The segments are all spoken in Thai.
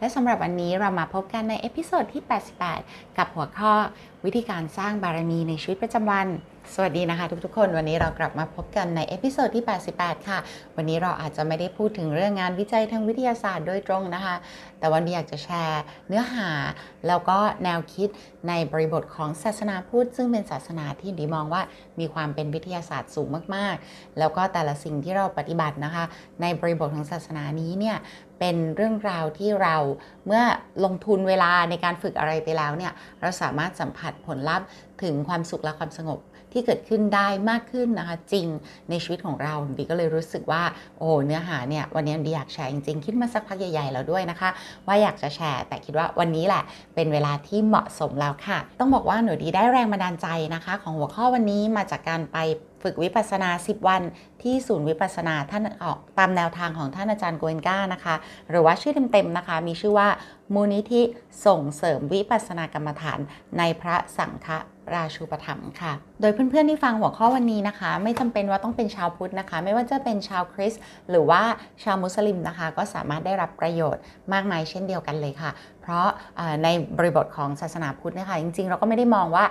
และสำหรับวันนี้เรามาพบกันใน episode ที่ 88 กับหัวข้อวิธีการสร้างบารมีในชีวิตประจำวัน สวัสดีนะคะทุกๆ คน วันนี้เรากลับมาพบกันใน episode ที่ 88 ค่ะ วันนี้เราอาจจะไม่ได้พูดถึงเรื่องงานวิจัยทางวิทยาศาสตร์โดยตรงนะคะ แต่วันนี้อยากจะแชร์เนื้อหา แล้วก็แนวคิดในบริบทของศาสนาพุทธซึ่งเป็นศาสนาที่ดีมองว่ามีความเป็นวิทยาศาสตร์สูงมากๆ แล้วก็แต่ละสิ่งที่เราปฏิบัตินะคะ ในบริบทของศาสนานี้เนี่ย เป็นเรื่องราวที่เราเมื่อลงทุนเวลาในการฝึกอะไรไปแล้วเนี่ยเราสามารถสัมผัสผลลัพธ์ถึงความสุขและความสงบที่เกิดขึ้นได้มากขึ้นนะคะ จริงในชีวิตของเราดีก็เลยรู้สึกว่าโอ้เนื้อหาเนี่ยวันนี้ดีอยากแชร์จริงๆ คิดมาสักพักใหญ่ๆแล้วด้วยนะคะ ว่าอยากจะแชร์แต่คิดว่าวันนี้แหละเป็นเวลาที่เหมาะสมแล้วค่ะ ต้องบอกว่าหนูดีได้แรงบันดาลใจนะคะ ของหัวข้อวันนี้มาจากการไป ฝึกวิปัสนา 10 วัน ที่ศูนย์วิปัสนาท่านออกตามแนวทางของท่านอาจารย์โกเอนก้านะคะ หรือว่าชื่อเต็มๆนะคะ มีชื่อว่ามูลนิธิส่งเสริมวิปัสสนากรรมฐานในพระสังฆราชูปถัมภ์ค่ะ โดยเพื่อนๆที่ฟังหัวข้อวันนี้นะคะ ไม่จำเป็นว่าต้องเป็นชาวพุทธนะคะ ไม่ว่าจะเป็นชาวคริสต์หรือว่าชาวมุสลิมนะคะ ก็สามารถได้รับประโยชน์มากมายเช่นเดียวกันเลยค่ะ เพราะในบริบทของศาสนาพุทธนะคะจริงๆ เราก็ไม่ได้มองว่า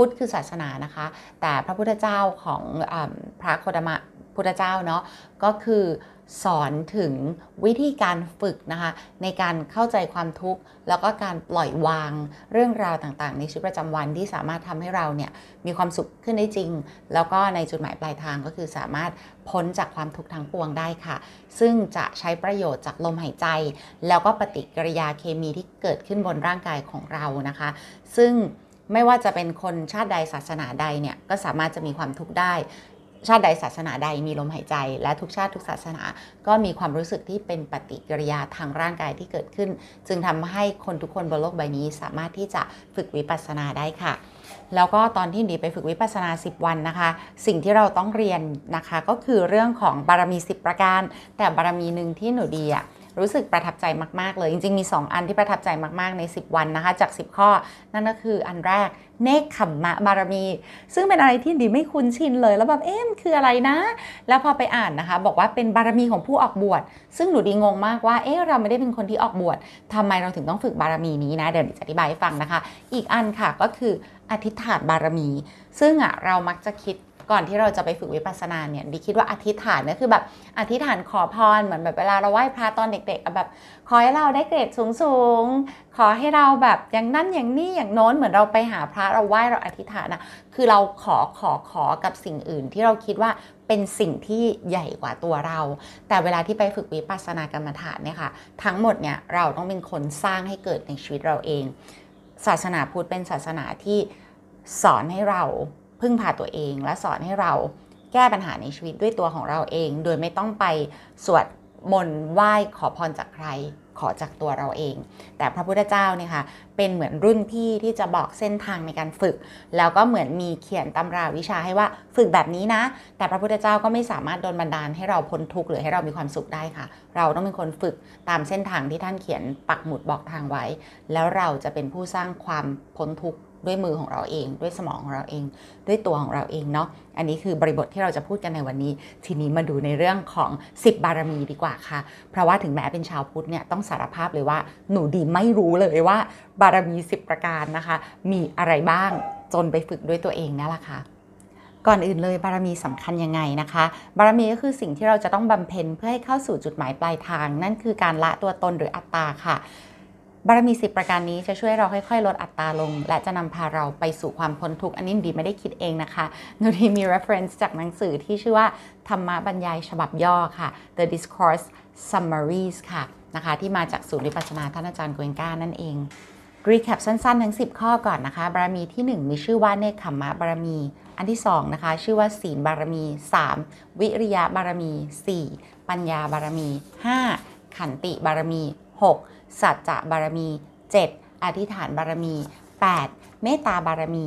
พุทธคือศาสนานะคะ แต่พระพุทธเจ้าของอพระโคดมะพุทธเจ้าเนาะก็คือสอนถึงวิธีการฝึกนะคะในการเข้าใจความทุกข์แล้วก็การปล่อยวางเรื่องราวต่างๆ ในชีวิตประจำวันที่สามารถทำให้เราเนี่ยมีความสุขขึ้นได้จริง แล้วก็ในจุดหมายปลายทางก็คือสามารถพ้นจากความทุกข์ทั้งปวงได้ค่ะ ซึ่งจะใช้ประโยชน์จากลมหายใจ แล้วก็ปฏิกิริยาเคมีที่เกิดขึ้นบนร่างกายของเรานะคะ ซึ่ง ไม่ว่าจะเป็นคนชาติใดศาสนาใดเนี่ยก็สามารถจะมีความทุกข์ได้ ชาติใดศาสนาใดมีลมหายใจ และทุกชาติทุกศาสนา ก็มีความรู้สึกที่เป็นปฏิกิริยาทางร่างกายที่เกิดขึ้น จึงทำให้คนทุกคนบนโลกใบนี้ สามารถที่จะฝึกวิปัสสนาได้ค่ะแล้วก็ตอนที่ดีไปฝึกวิปัสสนา 10 วันนะคะ สิ่งที่เราต้องเรียนนะคะ ก็คือเรื่องของบารมี 10 ประการ แต่บารมีหนึ่งที่หนูดีอะ รู้สึกประทับใจมากๆ เลย จริง ๆ มี 2 อันที่ประทับใจมากๆ ใน 10 วันนะคะ จาก 10 ข้อ นั่นก็คืออันแรกเนคขมมะบารมี ซึ่งเป็นอะไรที่ดีไม่คุ้นชินเลย แล้วแบบเอ๊ะมันคืออะไรนะ แล้วพอไปอ่านนะคะ บอกว่าเป็นบารมีของผู้ออกบวช ซึ่งหนูดีงงมากว่าเอ๊ะเราไม่ได้เป็นคนที่ออกบวชทำไมเราถึงต้องฝึกบารมีนี้นะ เดี๋ยวจะอธิบายให้ฟังนะคะ อีกอันค่ะก็คืออธิษฐานบารมี ซึ่งอะเรามักจะคิด ก่อนที่เราจะไปฝึกวิปัสสนาเนี่ยดิคิดว่าอธิษฐานเนี่ยคือแบบอธิษฐานขอพรเหมือนแบบเวลาเราไหว้พระตอนเด็กๆแบบขอให้เราได้เกรดสูงๆขอให้เราแบบอย่างนั้นอย่างนี้อย่างโน้นเหมือนเราไปหาพระเราไหว้เราอธิษฐานนะคือเราขอขอขอกับสิ่งอื่นที่เราคิดว่าเป็นสิ่งที่ใหญ่กว่าตัวเรา แต่เวลาที่ไปฝึกวิปัสสนากรรมฐานเนี่ยค่ะทั้งหมดเนี่ยเราต้องเป็นคนสร้างให้เกิดในชีวิตเราเอง ศาสนาพุทธเป็นศาสนาที่สอนให้เรา พึ่งพาตัวเอง และสอนให้เราแก้ปัญหาในชีวิตด้วยตัวของเราเอง โดยไม่ต้องไปสวดมนต์ไหว้ขอพรจากใครขอจากตัวเราเอง แต่พระพุทธเจ้าเนี่ยค่ะเป็นเหมือนรุ่นพี่ที่จะบอกเส้นทางในการฝึก แล้วก็เหมือนมีเขียนตำราวิชาให้ว่าฝึกแบบนี้นะ แต่พระพุทธเจ้าก็ไม่สามารถโดนบันดาลให้เราพ้นทุกข์หรือให้เรามีความสุขได้ค่ะ เราต้องเป็นคนฝึกตามเส้นทางที่ท่านเขียนปักหมุดบอกทางไว้ แล้วเราจะเป็นผู้สร้างความพ้นทุกข์ ด้วยมือของเราเอง ด้วยสมองของเราเอง ด้วยตัวของเราเองเนาะอันนี้คือบริบทที่เราจะพูดกันในวันนี้ ทีนี้มาดูในเรื่องของ 10 บารมีดีกว่าค่ะ เพราะว่าถึงแม้เป็นชาวพุทธเนี่ยต้องสารภาพเลยว่าหนูดีไม่รู้เลยว่า บารมี 10 ประการนะคะ มีอะไรบ้างจนไปฝึกด้วยตัวเองนั่นแหละค่ะก่อนอื่นเลยบารมีสำคัญยังไงนะคะ บารมีก็คือสิ่งที่เราจะต้องบำเพ็ญเพื่อให้เข้าสู่จุดหมายปลายทาง นั่นคือการละตัวตนหรืออัตตาค่ะ บารมีสิประการนี้จะช่วยเราค่อยๆ ลดอัตราลง และจะนำพาเราไปสู่ความพ้นทุกข์อันนี้ดีไม่ได้คิดเองนะคะนูดีมี reference จากหนังสือที่ชื่อว่า ธรรมบรรยายฉบับย่อค่ะ The Discourse Summaries ค่ะนะคะที่มาจากศูนย์วิปัสสนาท่านอาจารย์กเอนก้านั่นเองรีแคปสั้นๆ ทั้ง 10 ข้อก่อนนะคะ บารมีที่ 1 มีชื่อว่าเนคขมมะบารมี อันที่ 2 นะคะ ชื่อว่าศีลบารมี 3. วิริยะบารมี 4. ปัญญาบารมี 5. ขันติบารมี 6. สัจจะบารมี 7. อธิษฐานบารมี 8. เมตตาบารมี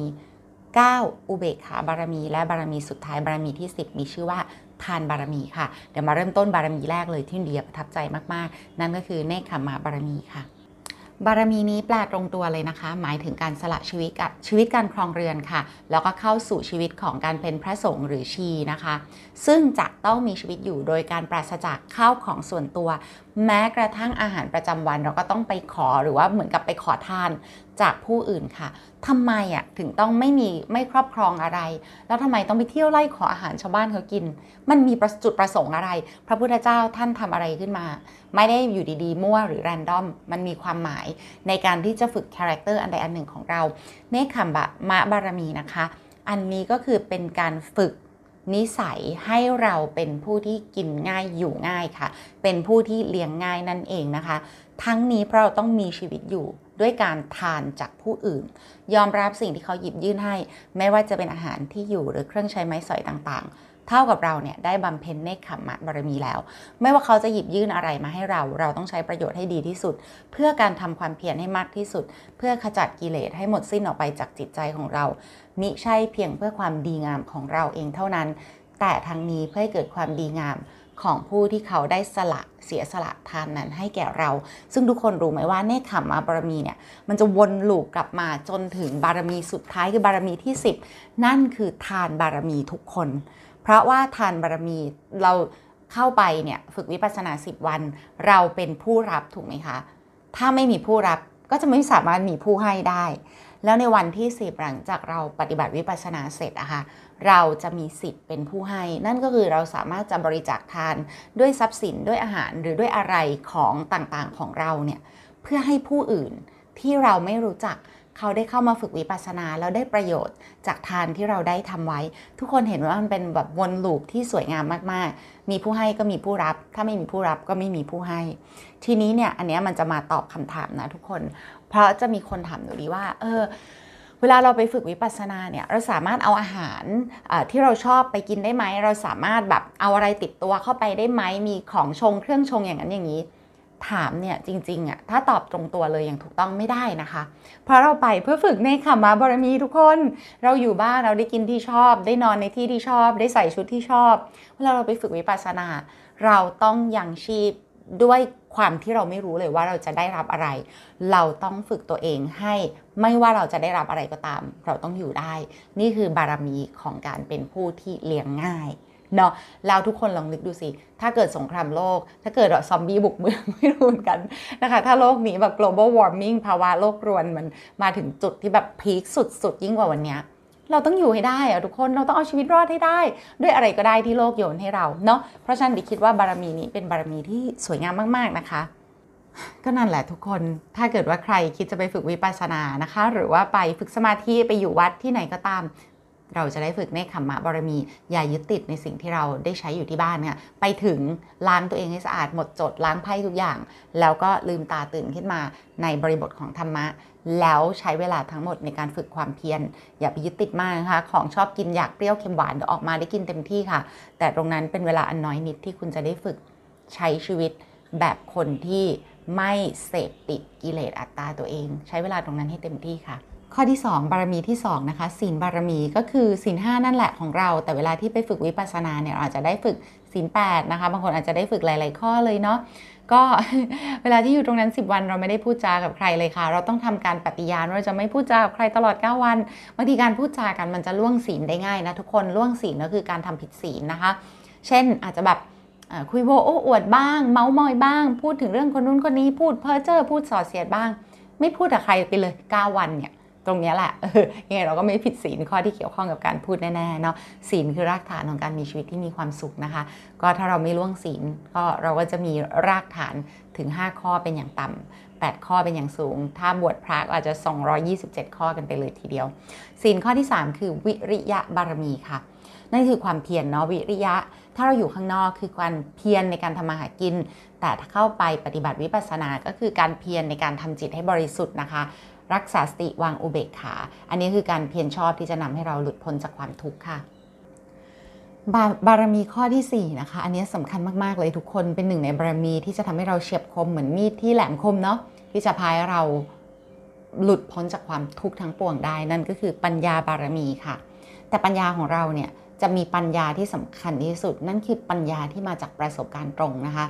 9 อุเบกขาบารมี และบารมีสุดท้ายบารมีที่ 10 มีชื่อว่าทานบารมีค่ะ เดี๋ยวมาเริ่มต้นบารมีแรกเลยที่เดียประทับใจมาก ๆ นั่นก็คือเนคขมาบารมีค่ะ บารมีนี้แปลตรงตัวเลยนะคะ หมายถึงการสละชีวิตกับชีวิตการครองเรือนค่ะ แล้วก็เข้าสู่ชีวิตของการเป็นพระสงฆ์หรือชีนะคะ ซึ่งจะต้องมีชีวิตอยู่โดยการปราศจากข้าวของส่วนตัว แม้กระทั่งอาหารประจำวันเราก็ต้องไปขอหรือว่าเหมือนกับไปขอทาน จากผู้อื่นค่ะทำไมอะถึงต้องไม่มีไม่ครอบครองอะไร แล้วทำไมต้องไปเที่ยวไล่ขออาหารชาวบ้านเขากิน มันมีจุดประสงค์อะไร พระพุทธเจ้าท่านทำอะไรขึ้นมา ไม่ได้อยู่ดีๆ มั่วหรือ random มันมีความหมายในการที่จะฝึก character อันใดอันหนึ่งของเรา เนกขัมมะบารมีนะคะ อันนี้ก็คือเป็นการฝึกนิสัยให้เราเป็นผู้ที่กินง่ายอยู่ง่ายค่ะ เป็นผู้ที่เลี้ยงง่ายนั่นเองนะคะ ทั้งนี้เพราะเราต้องมีชีวิตอยู่ ด้วยการทานจากผู้อื่น ยอมรับสิ่งที่เขาหยิบยื่นให้ ไม่ว่าจะเป็นอาหารที่อยู่หรือเครื่องใช้ไม้สอยต่างๆ เท่ากับเราเนี่ยได้บำเพ็ญเนคขมมะบารมีแล้ว ไม่ว่าเขาจะหยิบยื่นอะไรมาให้เรา เราต้องใช้ประโยชน์ให้ดีที่สุด เพื่อการทำความเพียรให้มากที่สุด เพื่อขจัดกิเลสให้หมดสิ้นออกไปจากจิตใจของเรา มิใช่เพียงเพื่อความดีงามของเราเองเท่านั้น แต่ทั้งนี้เพื่อให้เกิดความดีงาม ของผู้ที่เขาได้สละเสียสละทานนั้นให้แก่เรา ซึ่งทุกคนรู้ไหมว่าเนคขมมาบารมีเนี่ยมันจะวนลูปกลับมาจนถึงบารมีสุดท้ายคือบารมีที่ 10 นั่นคือทานบารมีทุกคน เพราะว่าทานบารมีเราเข้าไปเนี่ยฝึกวิปัสสนา 10 วัน เราเป็นผู้รับถูกไหมคะ ถ้าไม่มีผู้รับก็จะไม่สามารถมีผู้ให้ได้ แล้วในวันที่สิบหลังจากเราปฏิบัติวิปัสสนาเสร็จอะคะเราจะมีสิทธิ์เป็นผู้ให้ นั่นก็คือเราสามารถจะบริจาคทานด้วยทรัพย์สินด้วยอาหารหรือด้วยอะไรของต่างๆของเราเนี่ยเพื่อให้ผู้อื่นที่เราไม่รู้จักเขาได้เข้ามาฝึกวิปัสสนาแล้วได้ประโยชน์จากทานที่เราได้ทำไว้ ทุกคนเห็นว่ามันเป็นแบบวนลูปที่สวยงามมากๆ มีผู้ให้ก็มีผู้รับ ถ้าไม่มีผู้รับก็ไม่มีผู้ให้ ทีนี้เนี่ยอันนี้มันจะมาตอบคำถามนะทุกคน เพราะจะมีคนถามหนูดีว่า เออ เวลาเราไปฝึกวิปัสสนาเนี่ย เราสามารถเอาอาหารที่เราชอบไปกินได้ไหม เราสามารถแบบเอาอะไรติดตัวเข้าไปได้ไหม มีของชงเครื่องชงอย่างนั้นอย่างนี้ ถามเนี่ยจริงๆอะถ้าตอบตรงตัวเลยอย่างถูกต้องไม่ได้นะคะ เพราะเราไปเพื่อฝึกในขมาบารมีทุกคน เราอยู่บ้านเราได้กินที่ชอบ ได้นอนในที่ที่ชอบ ได้ใส่ชุดที่ชอบ เวลาเราไปฝึกวิปัสสนา เราต้องยังชีพ ด้วยความที่เราไม่รู้เลยว่าเราจะได้รับอะไร เราต้องฝึกตัวเองให้ไม่ว่าเราจะได้รับอะไรก็ตาม เราต้องอยู่ได้ นี่คือบารมีของการเป็นผู้ที่เลี้ยงง่ายเนาะแล้วทุกคนลองนึกดูสิ ถ้าเกิดสงครามโลก ถ้าเกิดซอมบี้บุกเมืองไม่รู้เหมือนกันนะคะ ถ้าโลกนี้แบบ global warming ภาวะโลกรวนมันมาถึงจุดที่แบบพีคสุดๆ ยิ่งกว่าวันนี้ เราต้องอยู่ให้ได้อะทุกคนเราต้องเอาชีวิตรอดให้ได้ ด้วยอะไรก็ได้ที่โลกโยนให้เราเนาะเพราะฉะนั้นดิคิดว่าบารมีนี้เป็นบารมีที่สวยงามมากๆนะคะก็นั่นแหละทุกคน ถ้าเกิดว่าใครคิดจะไปฝึกวิปัสสนานะคะ หรือว่าไปฝึกสมาธิไปอยู่วัดที่ไหนก็ตาม เราจะได้ฝึกในขมมะบารมี อย่ายึดติดในสิ่งที่เราได้ใช้อยู่ที่บ้านเนี่ยไปถึงล้างตัวเองให้สะอาดหมดจดล้างไพ่ทุกอย่าง แล้วก็ลืมตาตื่นขึ้นมาในบริบทของธรรมะ แล้วใช้เวลาทั้งหมดในการฝึกความเพียรอย่าไปยึดติดมากนะคะของชอบกินอยากเปรี้ยวเค็มหวานเดี๋ยวออกมาได้กินเต็มที่ค่ะ แต่ตรงนั้นเป็นเวลาอันน้อยนิดที่คุณจะได้ฝึกใช้ชีวิตแบบคนที่ไม่เสพติดกิเลสอัตตาตัวเอง ใช้เวลาตรงนั้นให้เต็มที่ค่ะ ข้อที่ 2 บารมีที่2นะคะศีลบารมีก็คือศีลห้านั่นแหละของเรา แต่เวลาที่ไปฝึกวิปัสสนาเนี่ยอาจจะได้ฝึกศีลแปดนะคะ บางคนอาจจะได้ฝึกหลาย ๆ ข้อเลยเนาะก็เวลาที่อยู่ตรงนั้น 10 วันเราไม่ได้พูดจากับใครเลยค่ะ เราต้องทำการปฏิญาณว่าจะไม่พูดจากับใครตลอด 9 วันบางทีการพูดจากันมันจะล่วงศีลได้ง่ายนะทุกคนล่วงศีลก็คือการทำผิดศีลนะคะ เช่นอาจจะแบบคุยโวโอ้อวดบ้าง เมาส์มอยบ้าง พูดถึงเรื่องคนนู้นคนนี้พูดเพ้อเจ้อพูดส่อเสียดบ้าง ไม่พูดกับใครไปเลย 9 วันเนี่ย ตรงนี้แหละยังไงเราก็ไม่ผิดศีลข้อที่เกี่ยวข้องกับการพูดแน่ๆเนาะศีลคือรากฐานของการมีชีวิตที่มีความสุขนะคะ ก็ถ้าเราไม่ล่วงศีลก็เราก็จะมีรากฐานถึง 5 ข้อเป็นอย่างต่ำ8ข้อเป็นอย่างสูง ถ้าบวชพระก็อาจจะ 227 ข้อกันไปเลยทีเดียวศีลข้อที่ 3 คือวิริยะบารมีค่ะ นั่นคือความเพียรเนาะวิริยะ ถ้าเราอยู่ข้างนอกคือการเพียรในการทำมาหากิน แต่ถ้าเข้าไปปฏิบัติวิปัสสนา ก็คือการเพียรในการทำจิตให้บริสุทธิ์นะคะ รักษาสติวางอุเบกขา อันนี้คือการเพียรชอบที่จะนำให้เราหลุดพ้นจากความทุกข์ค่ะบาบารมีข้อที่4นะคะ อันนี้สำคัญมากๆเลยทุกคนเป็นหนึ่งในบารมีที่จะทำให้เราเฉียบคมเหมือนมีดที่แหลมคมเนาะที่จะพายเราหลุดพ้นจากความทุกข์ทั้งปวงได้ นั่นก็คือปัญญาบารมีค่ะ แต่ปัญญาของเราเนี่ยจะมีปัญญาที่สำคัญที่สุด นั่นคือปัญญาที่มาจากประสบการณ์ตรงนะคะ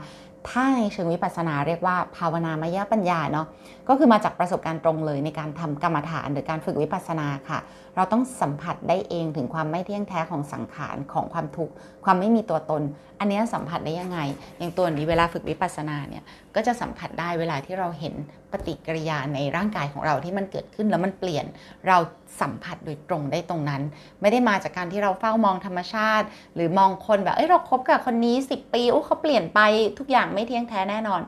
ถ้าในเชิงวิปัสสนาเรียกว่าภาวนามยปัญญาเนาะก็คือมาจากประสบการณ์ตรงเลยในการทำกรรมฐานหรือการฝึกวิปัสสนาค่ะ เราต้องสัมผัสได้เองถึงความไม่เที่ยงแท้ของสังขารของความทุกข์ความไม่มีตัวตน อันนี้สัมผัสได้ยังไง อย่างตัวนี้เวลาฝึกวิปัสสนาเนี่ยก็จะสัมผัสได้เวลาที่เราเห็นปฏิกิริยาในร่างกายของเราที่มันเกิดขึ้นแล้วมันเปลี่ยนเราสัมผัสโดยตรงได้ตรงนั้น ไม่ได้มาจากการที่เราเฝ้ามองธรรมชาติ หรือมองคนแบบเอ้ยเราคบกับคนนี้ 10 ปีโอ้เขาเปลี่ยนไปทุกอย่างไม่เที่ยงแท้แน่นอน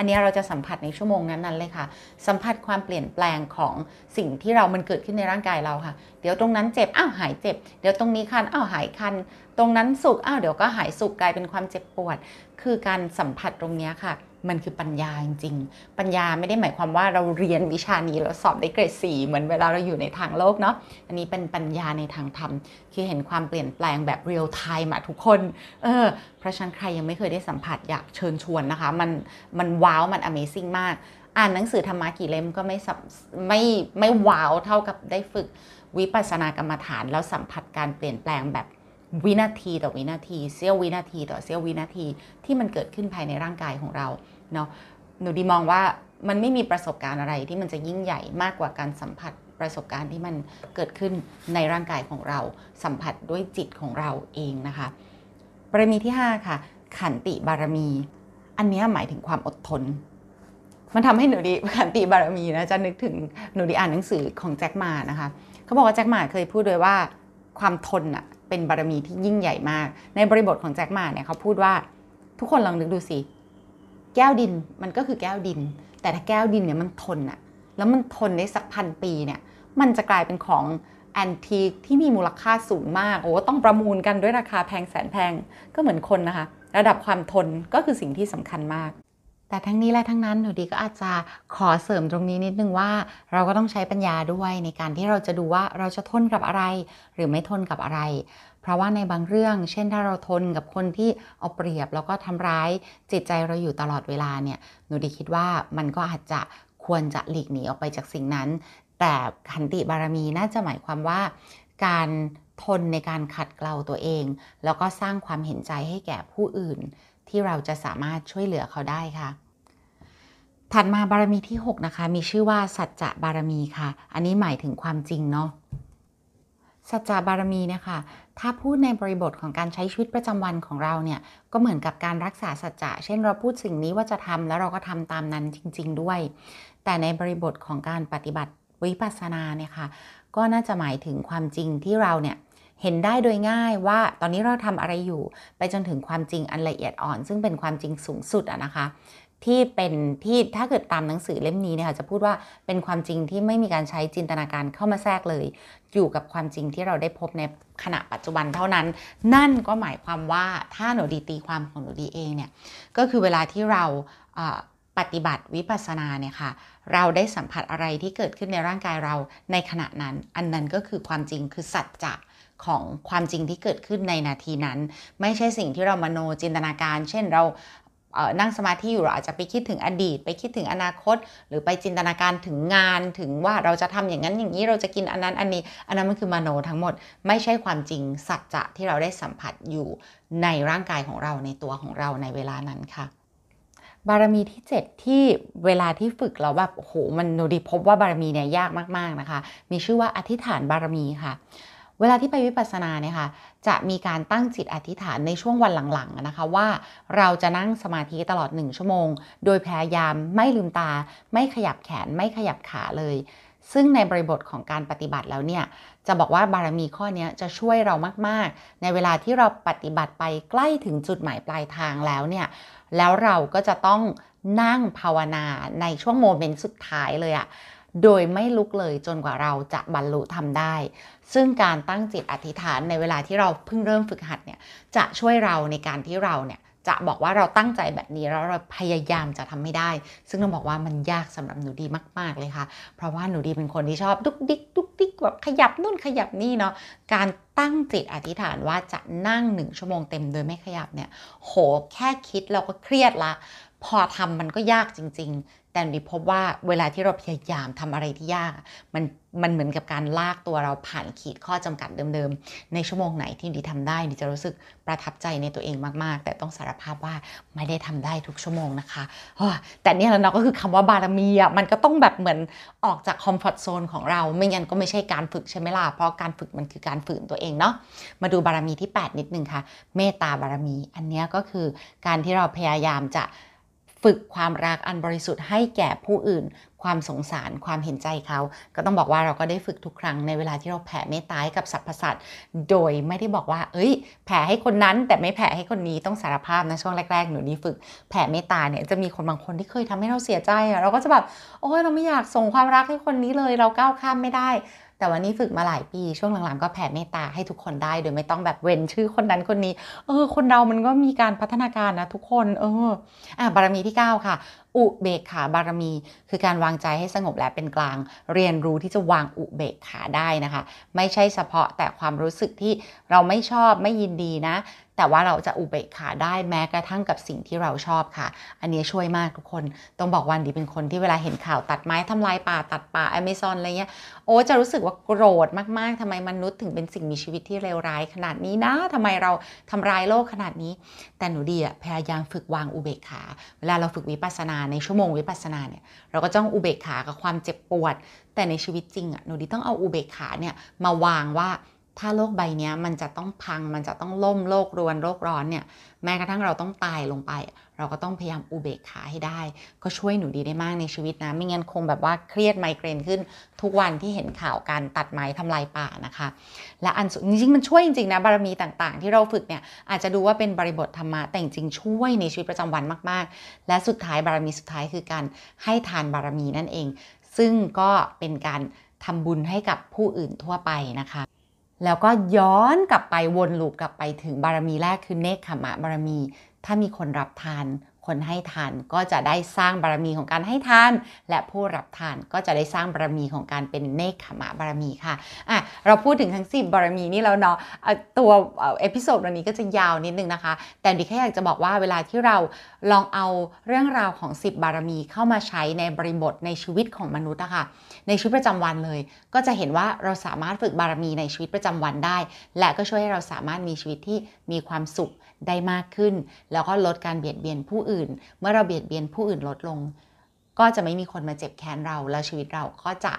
อันนี้เราจะสัมผัสในชั่วโมงนั้นๆเลยค่ะ สัมผัสความเปลี่ยนแปลงของสิ่งที่เรามันเกิดขึ้นในร่างกายเราค่ะ เดี๋ยวตรงนั้นเจ็บอ้าวหายเจ็บ เดี๋ยวตรงนี้คันอ้าวหายคัน ตรงนั้นสุกอ้าวเดี๋ยวก็หายสุกกลายเป็นความเจ็บปวด คือการสัมผัสตรงนี้ค่ะ มันคือปัญญาจริงๆ ปัญญาไม่ได้หมายความว่าเราเรียนวิชานี้แล้วสอบได้เกรดสี่เหมือนเวลาเราอยู่ในทางโลกเนาะ อันนี้เป็นปัญญาในทางธรรม คือเห็นความเปลี่ยนแปลงแบบเรียลไทม์อะทุกคน เออ เพราะฉะนั้นใครยังไม่เคยได้สัมผัสอยากเชิญชวนนะคะ มัน มันว้าว มัน Amazing มาก อ่านหนังสือธรรมะกี่เล่มก็ไม่ไม่ ไม่ว้าวเท่ากับได้ฝึกวิปัสสนากรรมฐานแล้วสัมผัสการเปลี่ยนแปลงแบบ วินาทีต่อวินาทีเสี้ยววินาทีต่อเสี้ยววินาทีที่มันเกิดขึ้นภายในร่างกายของเราเนาะหนูดีมองว่ามันไม่มีประสบการณ์อะไรที่มันจะยิ่งใหญ่มากกว่าการสัมผัสประสบการณ์ที่มันเกิดขึ้นในร่างกายของเรา สัมผัสด้วยจิตของเราเองนะคะบารมีที่ 5 ค่ะ ขันติบารมี อันนี้หมายถึงความอดทน มันทำให้หนูดีขันติบารมีนะจะนึกถึงหนูดีอ่านหนังสือของแจ็คหมานะคะเขาบอกว่าแจ็คหมาเคยพูดเลยว่าความทนอะ เป็นบารมีที่ยิ่งใหญ่มาก ในบริบทของแจ็คหมาเนี่ยเขาพูดว่าทุกคนลองนึกดูสิ แก้วดินมันก็คือแก้วดิน แต่ถ้าแก้วดินเนี่ยมันทนอะแล้วมันทนได้สักพันปีเนี่ยมันจะกลายเป็นของแอนทีคที่มีมูลค่าสูงมากโอ้ต้องประมูลกันด้วยราคาแพงแสนแพงก็เหมือนคนนะคะ ระดับความทนก็คือสิ่งที่สำคัญมาก แต่ทั้งนี้และทั้งนั้นหนูดีก็อาจจะขอเสริมตรงนี้นิดนึงว่า เราก็ต้องใช้ปัญญาด้วยในการที่เราจะดูว่าเราจะทนกับอะไร หรือไม่ทนกับอะไร เพราะว่าในบางเรื่อง เช่นถ้าเราทนกับคนที่เอาเปรียบแล้วก็ทำร้ายจิตใจเราอยู่ตลอดเวลาเนี่ยหนูดีคิดว่ามันก็อาจจะควรจะหลีกหนีออกไปจากสิ่งนั้น แต่ขันติบารมีน่าจะหมายความว่า การทนในการขัดเกลาตัวเอง แล้วก็สร้างความเห็นใจให้แก่ผู้อื่น ที่เราจะสามารถช่วยเหลือเขาได้ค่ะ ถัดมาบารมีที่ 6 นะคะ มีชื่อว่าสัจจะบารมีค่ะ อันนี้หมายถึงความจริงเนาะสัจจะบารมีเนี่ยค่ะถ้าพูดในบริบทของการใช้ชีวิตประจำวันของเราเนี่ยก็เหมือนกับการรักษาสัจจะ เช่นเราพูดสิ่งนี้ว่าจะทำแล้วเราก็ทำตามนั้นจริง ๆ ด้วย แต่ในบริบทของการปฏิบัติวิปัสสนาเนี่ยค่ะ ก็น่าจะหมายถึงความจริงที่เราเนี่ย เห็นได้โดยง่ายว่าตอนนี้เราทำอะไรอยู่ ไปจนถึงความจริงอันละเอียดอ่อน ซึ่งเป็นความจริงสูงสุดอะนะคะ ที่เป็นที่ถ้าเกิดตามหนังสือเล่มนี้เนี่ยค่ะจะพูดว่าเป็นความจริงที่ไม่มีการใช้จินตนาการเข้ามาแทรกเลย อยู่กับความจริงที่เราได้พบในขณะปัจจุบันเท่านั้น นั่นก็หมายความว่าถ้าหนูดีตีความของหนูดีเองเนี่ยก็คือเวลาที่เรา ปฏิบัติวิปัสสนาเนี่ยค่ะ เราได้สัมผัสอะไรที่เกิดขึ้นในร่างกายเราในขณะนั้น อันนั้นก็คือความจริงคือสัจจะของความจริงที่เกิดขึ้นในนาทีนั้น ไม่ใช่สิ่งที่เรามโนจินตนาการ เช่นเรานั่งสมาธิอยู่เราอาจจะไปคิดถึงอดีต ไปคิดถึงอนาคต หรือไปจินตนาการถึงงานถึงว่าเราจะทำอย่างนั้นอย่างนี้เราจะกินอันนั้นอันนี้ อันนั้นมันคือมโนทั้งหมด ไม่ใช่ความจริงสัจจะที่เราได้สัมผัสอยู่ในร่างกายของเราในตัวของเราในเวลานั้นค่ะ บารมีที่ 7 ที่เวลาที่ฝึกเราแบบโอ้โหมันโนดีพบว่าบารมีเนี่ยยากมากๆนะคะ มีชื่อว่าอธิษฐานบารมีค่ะ เวลาที่ไปวิปัสสนาเนี่ยค่ะจะมีการตั้งจิตอธิษฐานในช่วงวันหลังๆนะคะว่าเราจะนั่งสมาธิตลอด 1 ชั่วโมง โดยพยายามไม่ลืมตา ไม่ขยับแขนไม่ขยับขาเลย ซึ่งในบริบทของการปฏิบัติแล้วเนี่ย จะบอกว่าบารมีข้อนี้จะช่วยเรามาก ๆ ในเวลาที่เราปฏิบัติไปใกล้ถึงจุดหมายปลายทางแล้วเนี่ย แล้วเราก็จะต้องนั่งภาวนาในช่วงโมเมนต์สุดท้ายเลยอะโดยไม่ลุกเลยจนกว่าเราจะบรรลุทำได้ ซึ่งการตั้งจิตอธิษฐานในเวลาที่เราเพิ่งเริ่มฝึกหัดเนี่ย จะช่วยเราในการที่เราเนี่ย จะบอกว่าเราตั้งใจแบบนี้แล้วเราพยายามจะทำไม่ได้ ซึ่งต้องบอกว่ามันยากสำหรับหนูดีมากๆเลยค่ะ เพราะว่าหนูดีเป็นคนที่ชอบดุกดิกดุกดิกแบบขยับนู่นขยับนี่เนาะการตั้งจิตอธิษฐานว่าจะนั่งหนึ่งชั่วโมงเต็มโดยไม่ขยับเนี่ยโหแค่คิดเราก็เครียดละพอทำมันก็ยากจริง ๆ แต่ดิพบว่าเวลาที่เราพยายามทำอะไรที่ยาก มันมันเหมือนกับการลากตัวเราผ่านขีดข้อจำกัดเดิมๆ ในชั่วโมงไหนที่ดิทำได้ดิจะรู้สึกประทับใจในตัวเองมากๆ แต่ต้องสารภาพว่าไม่ได้ทำได้ทุกชั่วโมงนะคะเฮ้อแต่เนี่ยแล้วเนาะก็คือคำว่าบารมีอะมันก็ต้องแบบเหมือนออกจากคอมฟอร์ทโซนของเรา ไม่งั้นก็ไม่ใช่การฝึกใช่ไหมล่ะเพราะการฝึกมันคือการฝืนตัวเองเนาะมาดูบารมีที่ 8 นิดนึงค่ะ เมตตาบารมี อันนี้ก็คือการที่เราพยายามจะ ฝึกความรักอันบริสุทธิ์ให้แก่ผู้อื่น ความสงสารความเห็นใจเขา ก็ต้องบอกว่าเราก็ได้ฝึกทุกครั้งในเวลาที่เราแผ่เมตตาให้กับสรรพสัตว์โดยไม่ได้บอกว่า เอ้ย แผ่ให้คนนั้นแต่ไม่แผ่ให้คนนี้ต้องสารภาพนะช่วงแรกๆหนูนี่ฝึกแผ่เมตตาเนี่ยจะมีคนบางคนที่เคยทำให้เราเสียใจอะเราก็จะแบบโอ้ยเราไม่อยากส่งความรักให้คนนี้เลย เราก้าวข้ามไม่ได้ แต่วันนี้ฝึกมาหลายปีช่วงหลังๆก็แผ่เมตตาให้ทุกคนได้โดยไม่ต้องแบบเว้นชื่อคนนั้นคนนี้ เออ คนเรามันก็มีการพัฒนาการนะทุกคน เอออะบารมีที่ 9 ค่ะอุเบกขาบารมี คือการวางใจให้สงบและเป็นกลาง เรียนรู้ที่จะวางอุเบกขาได้นะคะ ไม่ใช่เฉพาะแต่ความรู้สึกที่เราไม่ชอบไม่ยินดีนะ แต่ว่าเราจะอุเบกขาได้แม้กระทั่งกับสิ่งที่เราชอบค่ะ อันนี้ช่วยมากทุกคน ต้องบอกวันดีเป็นคนที่เวลาเห็นข่าวตัดไม้ทำลายป่าตัดป่าอเมซอนอะไรเงี้ยโอ้จะรู้สึกว่าโกรธมากๆทำไมมนุษย์ถึงเป็นสิ่งมีชีวิตที่เลวร้ายขนาดนี้นะทำไมเราทำร้ายโลกขนาดนี้ แต่หนูดีอะพยายามฝึกวางอุเบกขา เวลาเราฝึกวิปัสสนาในชั่วโมงวิปัสสนาเนี่ยเราก็ต้องอุเบกขากับความเจ็บปวด แต่ในชีวิตจริงอะหนูดีต้องเอาอุเบกขาเนี่ยมาวางว่าถ้าโลกใบนี้มันจะต้องพังมันจะต้องล่มโลกรวนโลกร้อนเนี่ยแม้กระทั่งเราต้องตายลงไป เราก็ต้องพยายามอุเบกขาให้ได้ ก็ช่วยหนูดีได้มากในชีวิตนะ ไม่งั้นคงแบบว่าเครียดไมเกรนขึ้นทุกวันที่เห็นข่าวการตัดไม้ทำลายป่านะคะ และอันสุดจริงๆมันช่วยจริงๆนะบารมีต่างๆ ที่เราฝึกเนี่ยอาจจะดูว่าเป็นบริบทธรรมะแต่จริงๆช่วยในชีวิตประจำวันมากๆ และสุดท้ายบารมีสุดท้ายคือการให้ทานบารมีนั่นเอง ซึ่งก็เป็นการทำบุญให้กับผู้อื่นทั่วไปนะคะแล้วก็ย้อนกลับไปวนลูปกลับไปถึงบารมีแรกคือเนคขมะบารมี ถ้ามีคนรับทาน คนให้ทานก็จะได้สร้างบารมีของการให้ทาน และผู้รับทานก็จะได้สร้างบารมีของการเป็นเนคขมะบารมีค่ะอะ เราพูดถึงทั้ง10บารมีนี่แล้วเนาะตัว episode วันนี้ก็จะยาวนิดนึงนะคะ แต่ดีแค่อยากจะบอกว่าเวลาที่เราลองเอาเรื่องราวของ 10 บารมีเข้ามาใช้ในบริบทในชีวิตของมนุษย์อะค่ะ ในชีวิตประจำวันเลย ก็จะเห็นว่าเราสามารถฝึกบารมีในชีวิตประจำวันได้ และก็ช่วยให้เราสามารถมีชีวิตที่มีความสุข ได้มากขึ้น แล้วก็ลดการเบียดเบียนผู้อื่น เมื่อเราเบียดเบียนผู้อื่นลดลง ก็จะไม่มีคนมาเจ็บแค้นเรา แล้วชีวิตเราก็จะ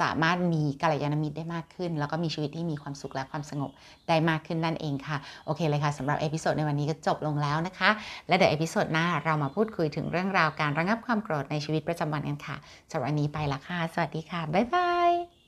สามารถมีกัลยาณมิตรได้มากขึ้น แล้วก็มีชีวิตที่มีความสุขและความสงบได้มากขึ้นนั่นเองค่ะ โอเคเลยค่ะสำหรับ episode ในวันนี้ก็จบลงแล้วนะคะ และเดี๋ยว episode หน้าเรามาพูดคุยถึงเรื่องราวการระงับความโกรธในชีวิตประจำวันกันค่ะสำหรับวันนี้ไปละค่ะ สวัสดีค่ะ บ๊ายบาย